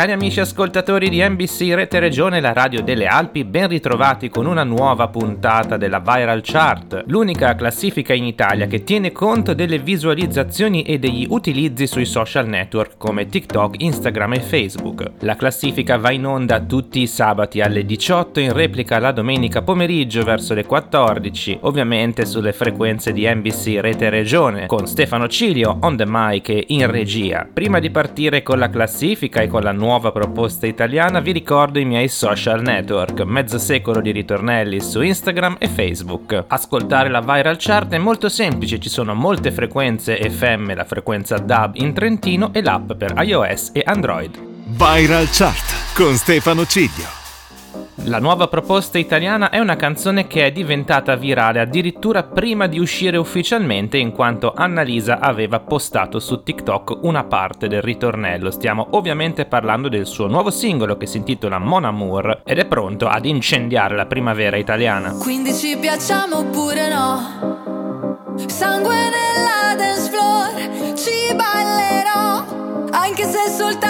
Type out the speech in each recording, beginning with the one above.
Cari amici ascoltatori di NBC Rete Regione, la radio delle Alpi, ben ritrovati con una nuova puntata della Viral Chart, l'unica classifica in Italia che tiene conto delle visualizzazioni e degli utilizzi sui social network come TikTok, Instagram e Facebook. La classifica va in onda tutti i sabati alle 18, in replica la domenica pomeriggio verso le 14, ovviamente sulle frequenze di NBC Rete Regione, con Stefano Cilio on the mic e in regia. Prima di partire con la classifica e con la nuova nuova proposta italiana vi ricordo i miei social network, mezzo secolo di ritornelli su Instagram e Facebook. Ascoltare la viral chart è molto semplice, ci sono molte frequenze FM, la frequenza DAB in Trentino e l'app per iOS e Android. Viral chart con Stefano Ciglio. La nuova proposta italiana è una canzone che è diventata virale addirittura prima di uscire ufficialmente in quanto Annalisa aveva postato su TikTok una parte del ritornello. Stiamo ovviamente parlando del suo nuovo singolo che si intitola Mon Amour ed è pronto ad incendiare la primavera italiana. Quindi ci piacciamo oppure no? Sangue nella dance floor, ci ballerò, anche se soltanto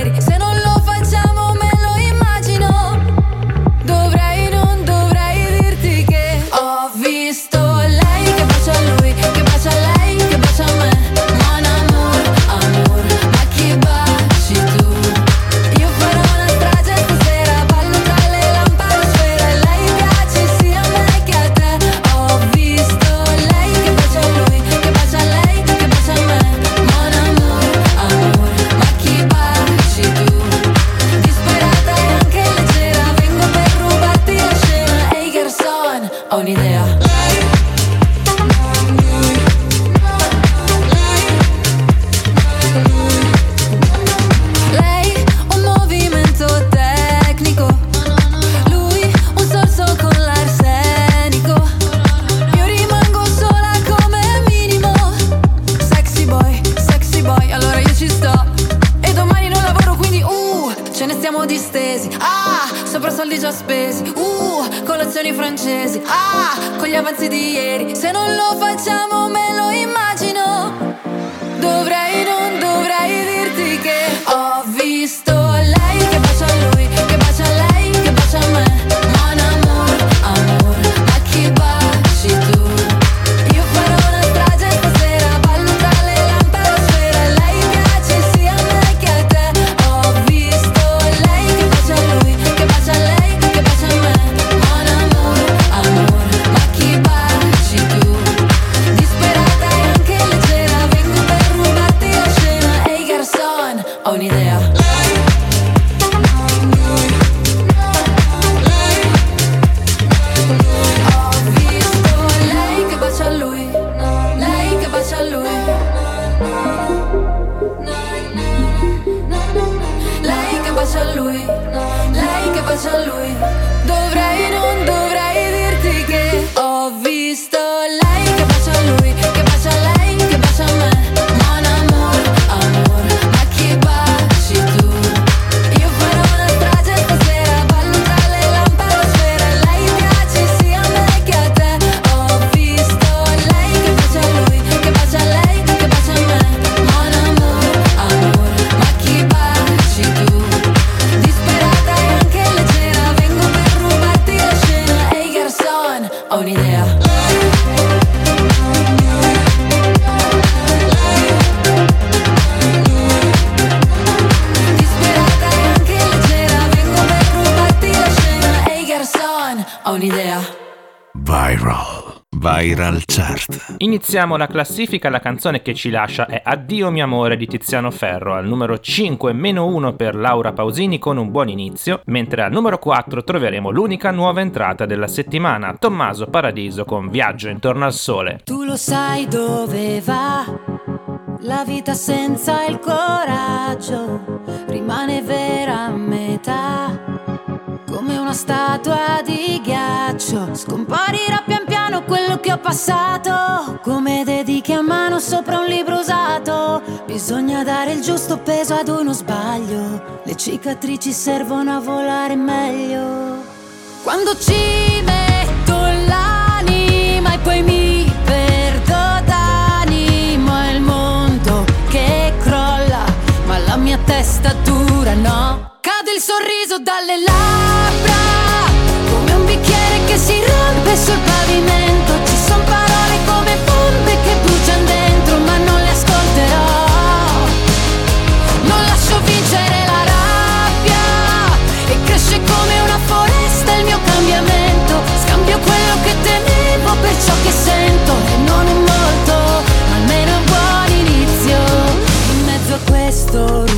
Viral Chart. Iniziamo la classifica, la canzone che ci lascia è Addio mio amore di Tiziano Ferro, al numero 5 meno 1 per Laura Pausini con un buon inizio, mentre al numero 4 troveremo l'unica nuova entrata della settimana, Tommaso Paradiso con Viaggio intorno al sole. Tu lo sai dove va, la vita senza il coraggio rimane vera a metà, come una statua di ghiaccio, scomparirà pian piano quello che ho passato, come dedichi a mano sopra un libro usato, bisogna dare il giusto peso ad uno sbaglio, le cicatrici servono a volare meglio. Quando ci metto l'anima e poi mi perdo d'animo è il mondo che crolla, ma la mia testa dura no. Sorriso dalle labbra, come un bicchiere che si rompe sul pavimento. Ci sono parole come bombe che bruciano dentro, ma non le ascolterò. Non lascio vincere la rabbia e cresce come una foresta il mio cambiamento. Scambio quello che temevo per ciò che sento e non è molto, ma almeno un buon inizio. In mezzo a questo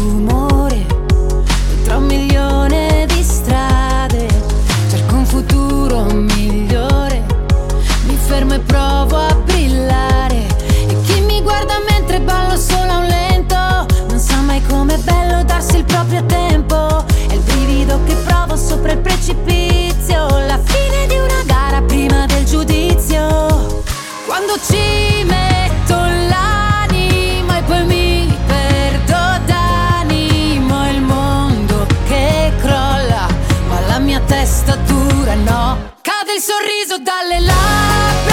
precipizio. La fine di una gara prima del giudizio. Quando ci metto l'anima e poi mi perdo d'animo. Il mondo che crolla, ma la mia testa dura no. Cade il sorriso dalle labbra,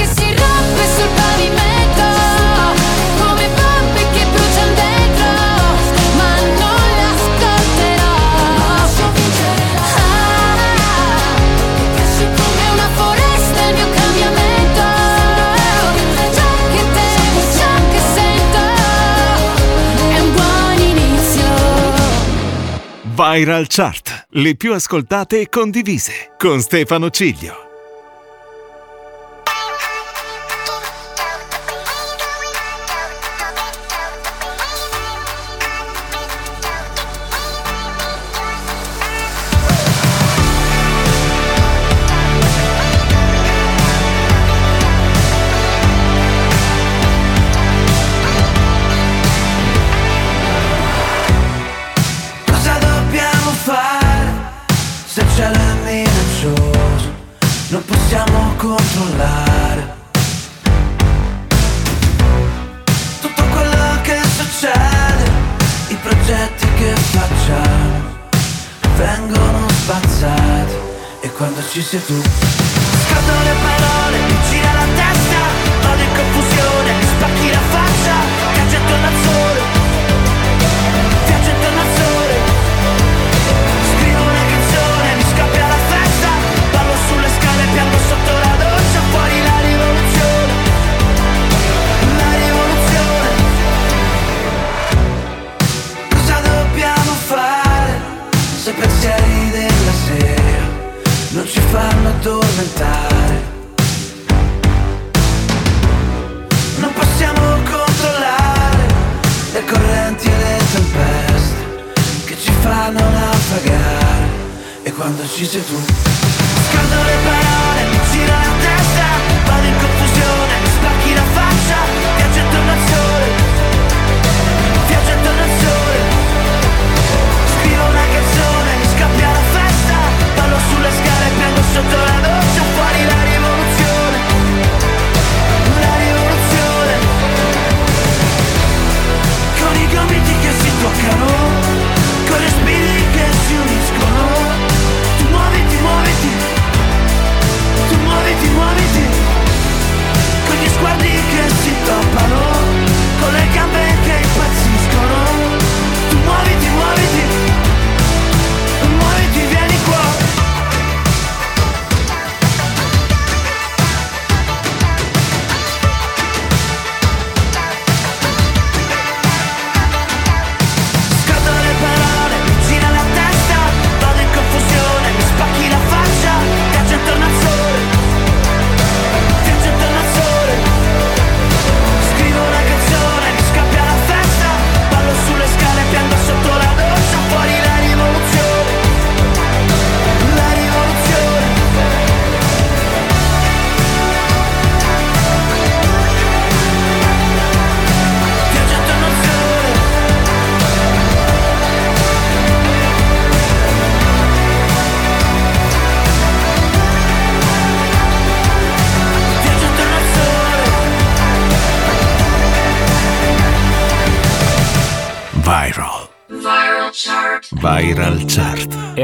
Viral Chart. Le più ascoltate e condivise. Con Stefano Ciglio. Sei tu. Scattano le parole, gira la testa, vado in confusione, spacchi la faccia, caccia attorno al sole, viaggio intorno al sole. Scrivo una canzone, mi scappia la festa Ballo sulle scale, piango sotto la doccia Fuori la rivoluzione. La rivoluzione. Cosa dobbiamo fare Se pensieri della sera Non fanno addormentare. Non possiamo controllare Le correnti e le tempeste che ci fanno naufragare. E quando ci sei tu scaldo le parole, gira la testa vado in confusione, spacchi la faccia soterrado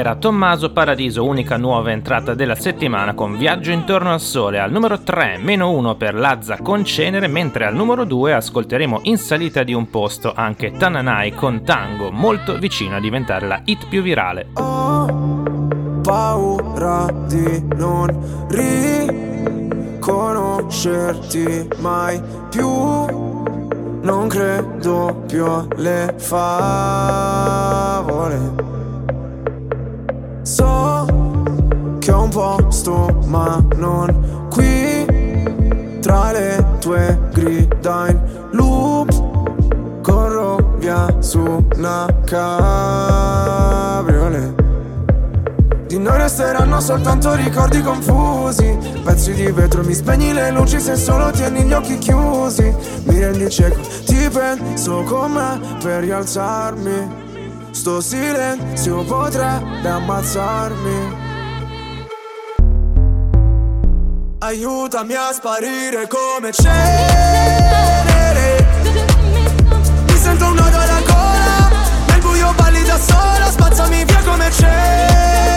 Era Tommaso Paradiso, unica nuova entrata della settimana con Viaggio intorno al sole. Al numero 3, meno 1 per Lazza con Cenere, mentre al numero 2 ascolteremo in salita di un posto anche Tananai con Tango, molto vicino a diventare la hit più virale. Ho paura di non riconoscerti mai più non credo più alle favole. So che ho un posto, ma non qui. Tra le tue grida in loop, corro via su una cabriolet. Di noi resteranno soltanto ricordi confusi Pezzi di vetro, mi spegni le luci se solo tieni gli occhi chiusi Mi rendi cieco, ti penso con me per rialzarmi Sto silenzio potrebbe ammazzarmi. Aiutami a sparire come cenere. Mi sento un nodo alla gola Nel buio balli da sola Spazzami via come cenere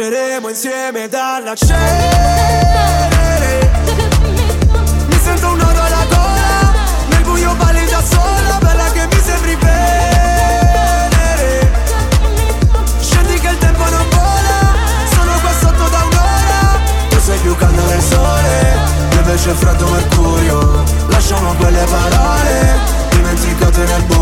Rinasceremo insieme dalla cenere Mi sento un nodo alla gola Nel buio balli da sola Bella che mi sembri venere Scendi che il tempo non vola Sono qua sotto da un'ora. Tu sei più caldo del sole Io invece freddo mercurio. Lasciamo quelle parole Dimenticate nel buio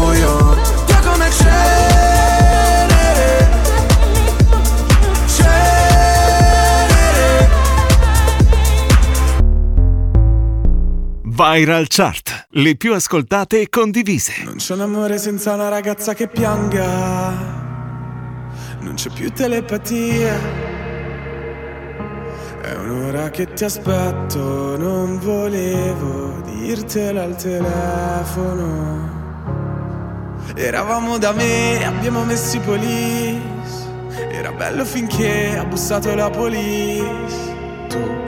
Viral Chart. Le più ascoltate e condivise. Non c'è un amore senza una ragazza che pianga. Non c'è più telepatia. È un'ora che ti aspetto, non volevo dirtelo al telefono. Eravamo da me, abbiamo messo i police. Era bello finché ha bussato la police. Tu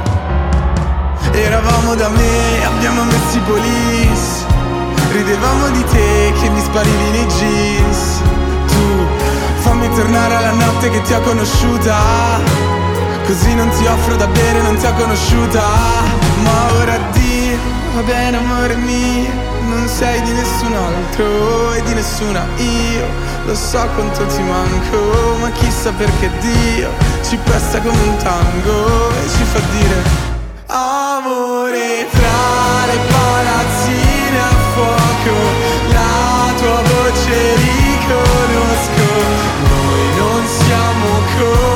Eravamo da me, abbiamo messo i police. Ridevamo di te che mi sparivi nei jeans. Tu fammi tornare alla notte che ti ho conosciuta. Così non ti offro da bere, non ti ho conosciuta Ma ora Dio, va bene amore mio Non sei di nessun altro e di nessuna io Lo so quanto ti manco, ma chissà perché Dio Ci presta come un tango e ci fa dire Amore tra le palazzine a fuoco La tua voce riconosco Noi non siamo come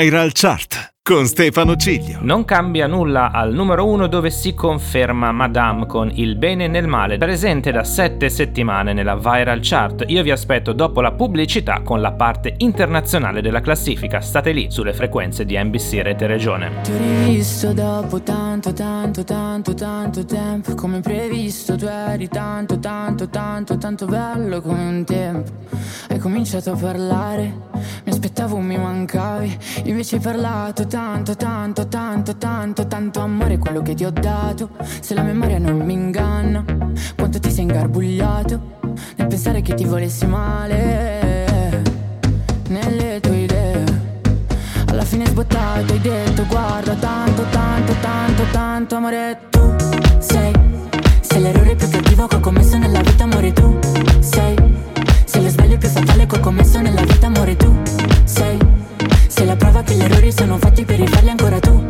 Viral Chart con Stefano Ciglio. Non cambia nulla al numero 1 dove si conferma Madame con Il bene nel male, presente da 7 settimane nella viral chart. Io vi aspetto dopo la pubblicità con la parte internazionale della classifica. State lì sulle frequenze di NBC Rete Regione. Ti ho rivisto dopo tanto, tanto, tanto, tanto tempo. Come previsto, tu eri tanto, tanto, tanto, tanto bello come un tempo. Hai cominciato a parlare, mi aspettavo, mi mancavi. Invece hai parlato tanto tanto, tanto, tanto, tanto, tanto amore quello che ti ho dato. Se la memoria non mi inganna, quanto ti sei ingarbugliato nel pensare che ti volessi male. Nelle tue idee, alla fine sbottato hai detto guarda tanto, tanto, tanto, tanto amore tu sei. Sei l'errore più cattivo che ho commesso nella vita amore tu sei. Sei lo sbaglio più fatale che ho commesso nella vita amore tu sei sei la prova che gli errori sono fatti per rifarli ancora tu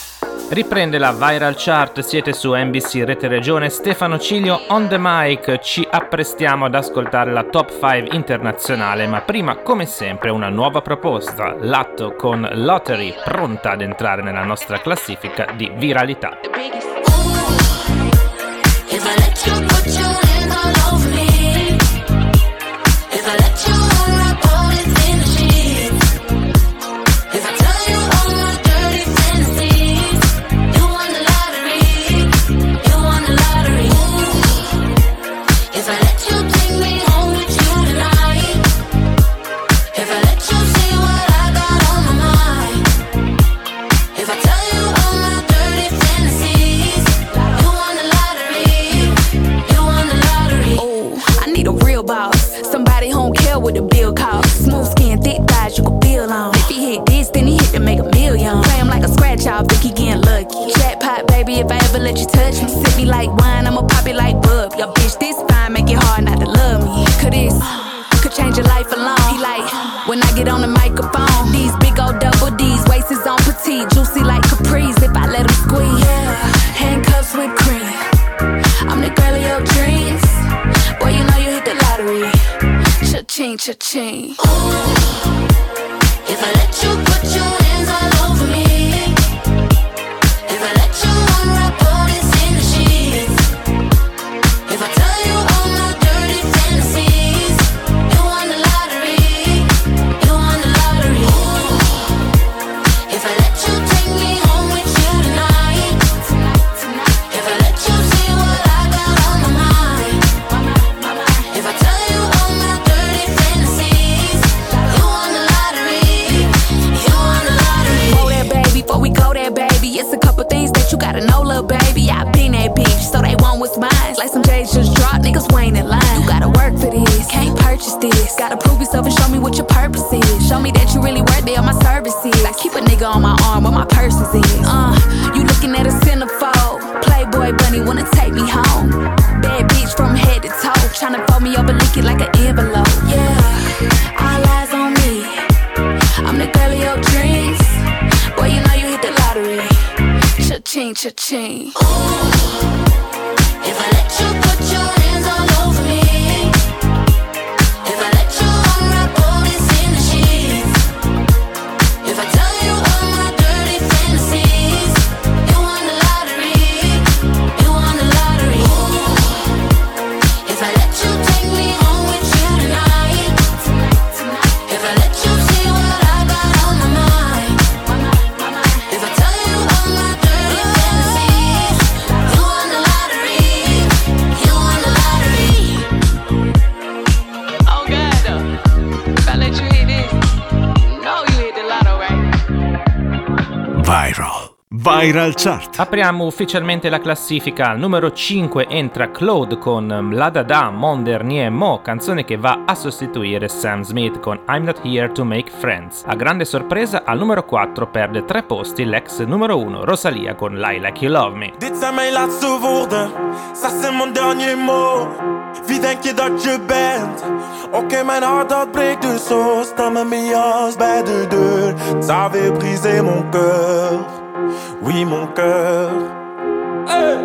Riprende la Viral Chart, siete su NBC Rete Regione, Stefano Ciglio on the mic, ci apprestiamo ad ascoltare la top 5 internazionale, ma prima come sempre una nuova proposta, l'atto con Lottery pronta ad entrare nella nostra classifica di viralità. Cha-ching. Viral Chart. Apriamo ufficialmente la classifica. Al numero 5 entra Claude con La Da Mon Dernier Mo, canzone che va a sostituire Sam Smith con I'm Not Here to Make Friends. A grande sorpresa, al numero 4 perde tre posti l'ex numero 1 Rosalia con Lie Like You Love Me. Dit zijn mijn laatste woorden, ça c'est mon dernier mot. Denk je dat je bent? Okay, mijn hart dat breekt dus zo. Sta me mee als bij de deur. Ça avait brisé mon cœur. oui mon cœur. Hey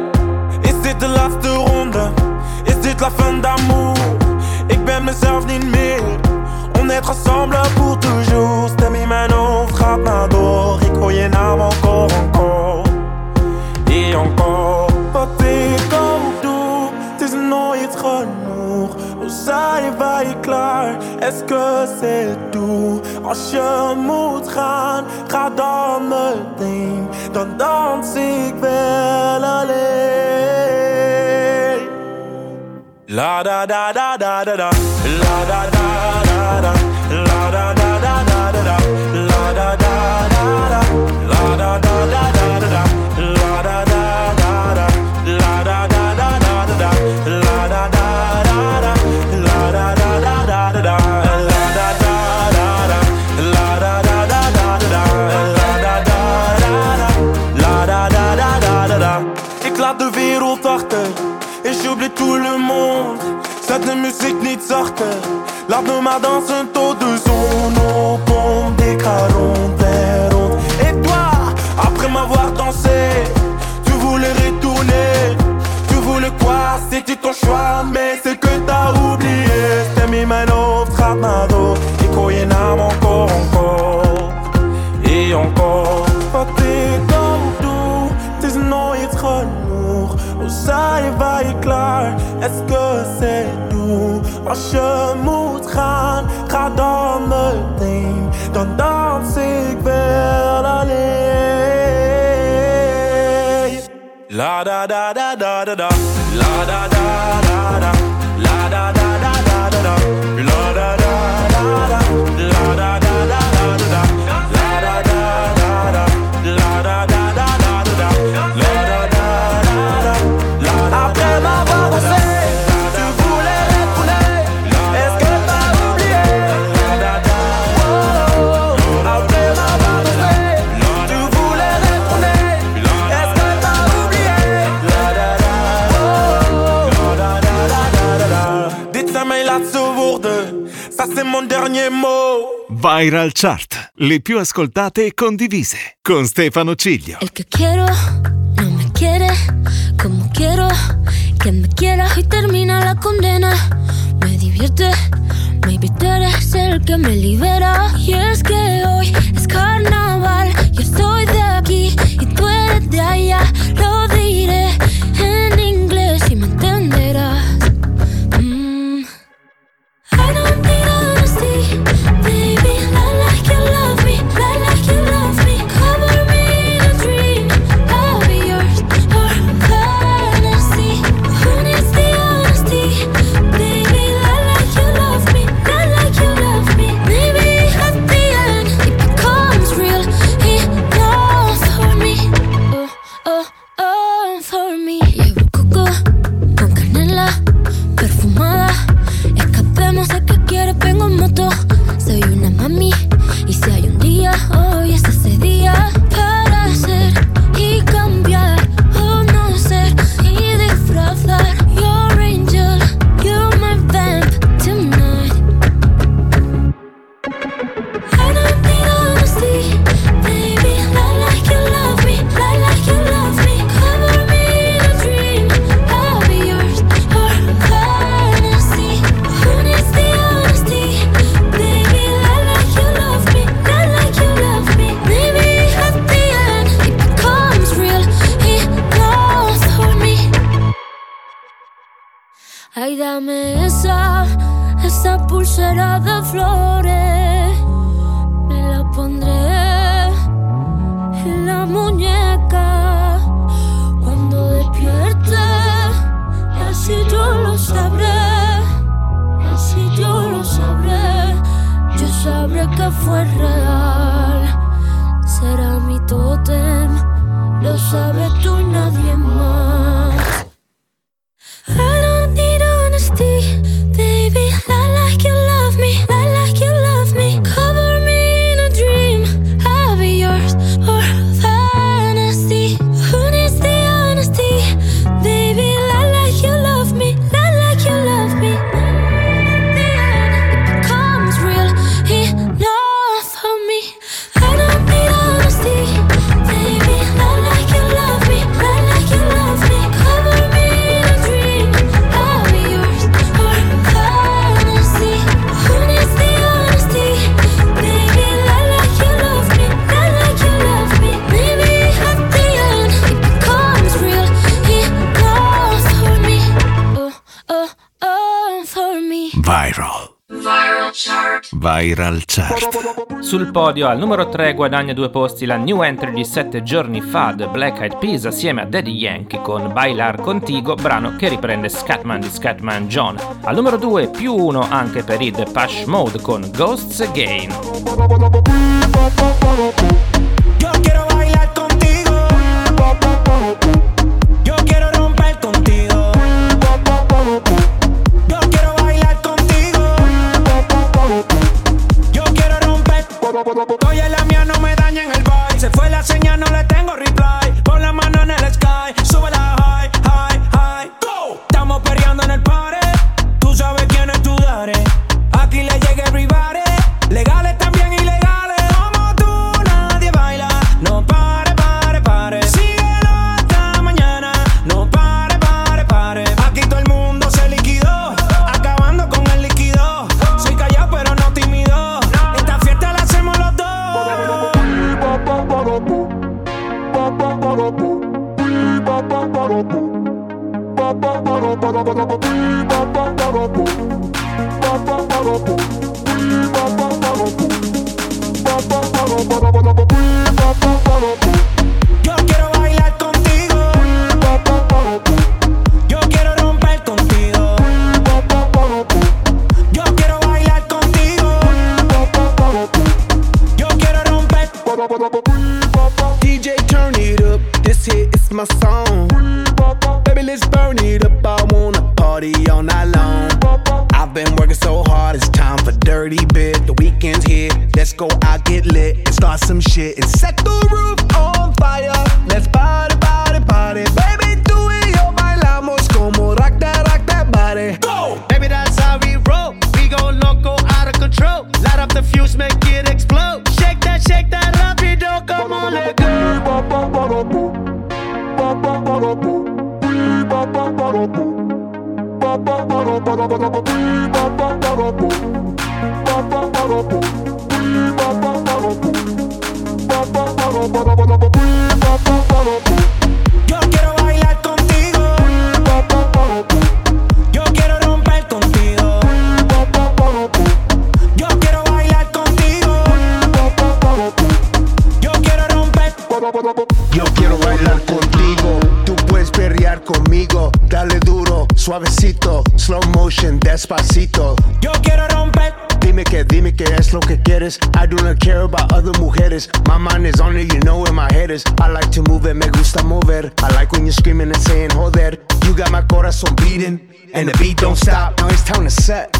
et c'est de ronde, c'est la fin d'amour. Ik ben mezelf niet meer, on est ensemble pour toujours. Stem in mijn hoofd gaat door, je naam encore, encore. Et encore, wat ik ook doe, het is nooit genoeg. Klaar? Est-ce que c'est tout? Als je moet gaan, ga dan meteen. Dan dans ik wel alleen. La da da da da da da. La da da. sorte. M'a dans un taux de zone Au pont des Et toi, après m'avoir dansé Tu voulais retourner. Tu voulais quoi? C'était ton choix Mais c'est que t'as oublié C'était mi mano, tratmado Et koyenam encore, encore. Et encore. Wat ik al doe Het is nooit genoeg Hoe zij je klaar Als je moet gaan, ga dan meteen. Dan dans ik wel alleen. La da da da da da da. La da da da da. La da da da. Viral Chart, le più ascoltate e condivise, con Stefano Ciglio. El que quiero no me quiere como quiero que me quiera y termina la condena. Me divierte, maybe tú eres el que me libera. Y es que hoy es carnaval, yo soy de aquí y tú eres de allá. Lo diré en inglés y entenderás. Que fue real. Será mi tótem, lo sabes tú y nadie más. Viral Chart. Sul podio al numero 3 guadagna due posti la new entry di 7 giorni fa The Black Eyed Peas assieme a Daddy Yankee con Bailar Contigo, brano che riprende Scatman di Scatman John. Al numero 2 più 1 anche per i The Push Mode con Ghosts Again. working so hard, it's time for dirty bit. The weekend's here, let's go out, get lit, and start some shit, and set the roof set.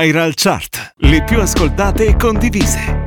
Viral Chart, le più ascoltate e condivise.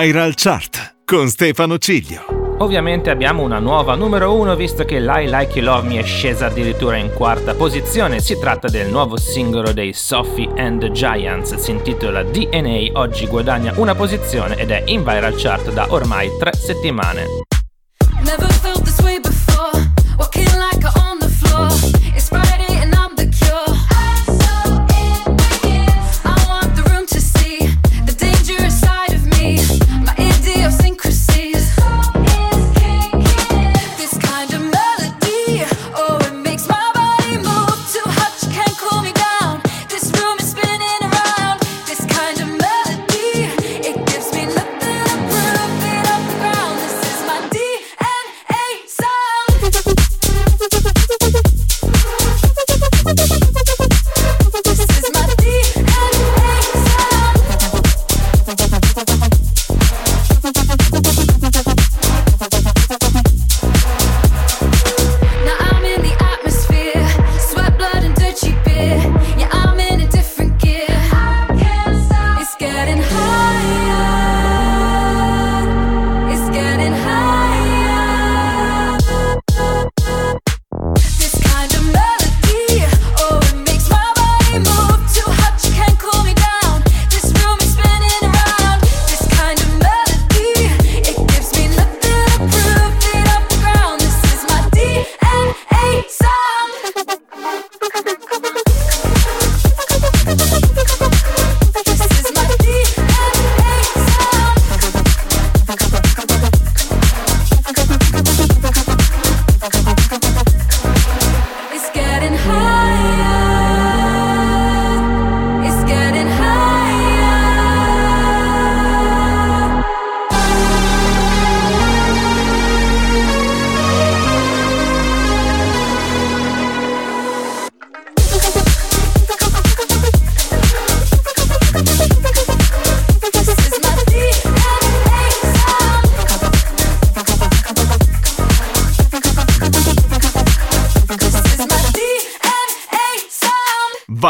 Viral Chart con Stefano Ciglio. Ovviamente abbiamo una nuova numero uno visto che Lie Like You Love Me è scesa addirittura in quarta posizione. Si tratta del nuovo singolo dei Sophie and the Giants, si intitola DNA, oggi guadagna una posizione ed è in viral chart da ormai tre settimane. Never felt this way before, walking like on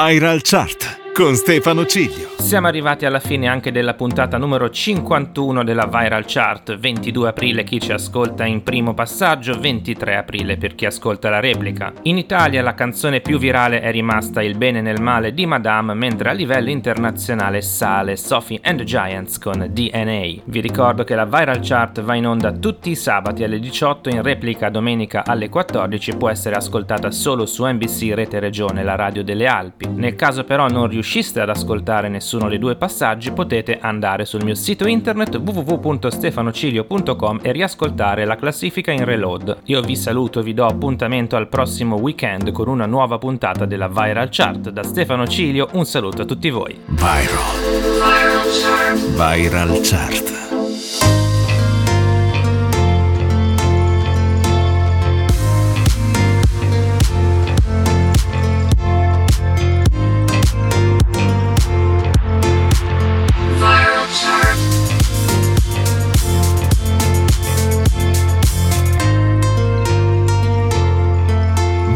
Viral Chart con Stefano Ciglio. Siamo arrivati alla fine anche della puntata numero 51 della Viral Chart. 22 aprile chi ci ascolta in primo passaggio, 23 aprile per chi ascolta la replica. In Italia la canzone più virale è rimasta Il bene nel male di Madame, mentre a livello internazionale sale Sophie and the Giants con DNA. Vi ricordo che la Viral Chart va in onda tutti i sabati alle 18 in replica domenica alle 14 può essere ascoltata solo su NBC Rete Regione, la radio delle Alpi. Nel caso però non riusciste ad ascoltare nessuno dei due passaggi potete andare sul mio sito internet www.stefanocilio.com e riascoltare la classifica in reload. Io vi saluto e vi do appuntamento al prossimo weekend con una nuova puntata della Viral Chart. Da Stefano Cilio un saluto a tutti voi. Viral. Viral Chart. Viral Chart.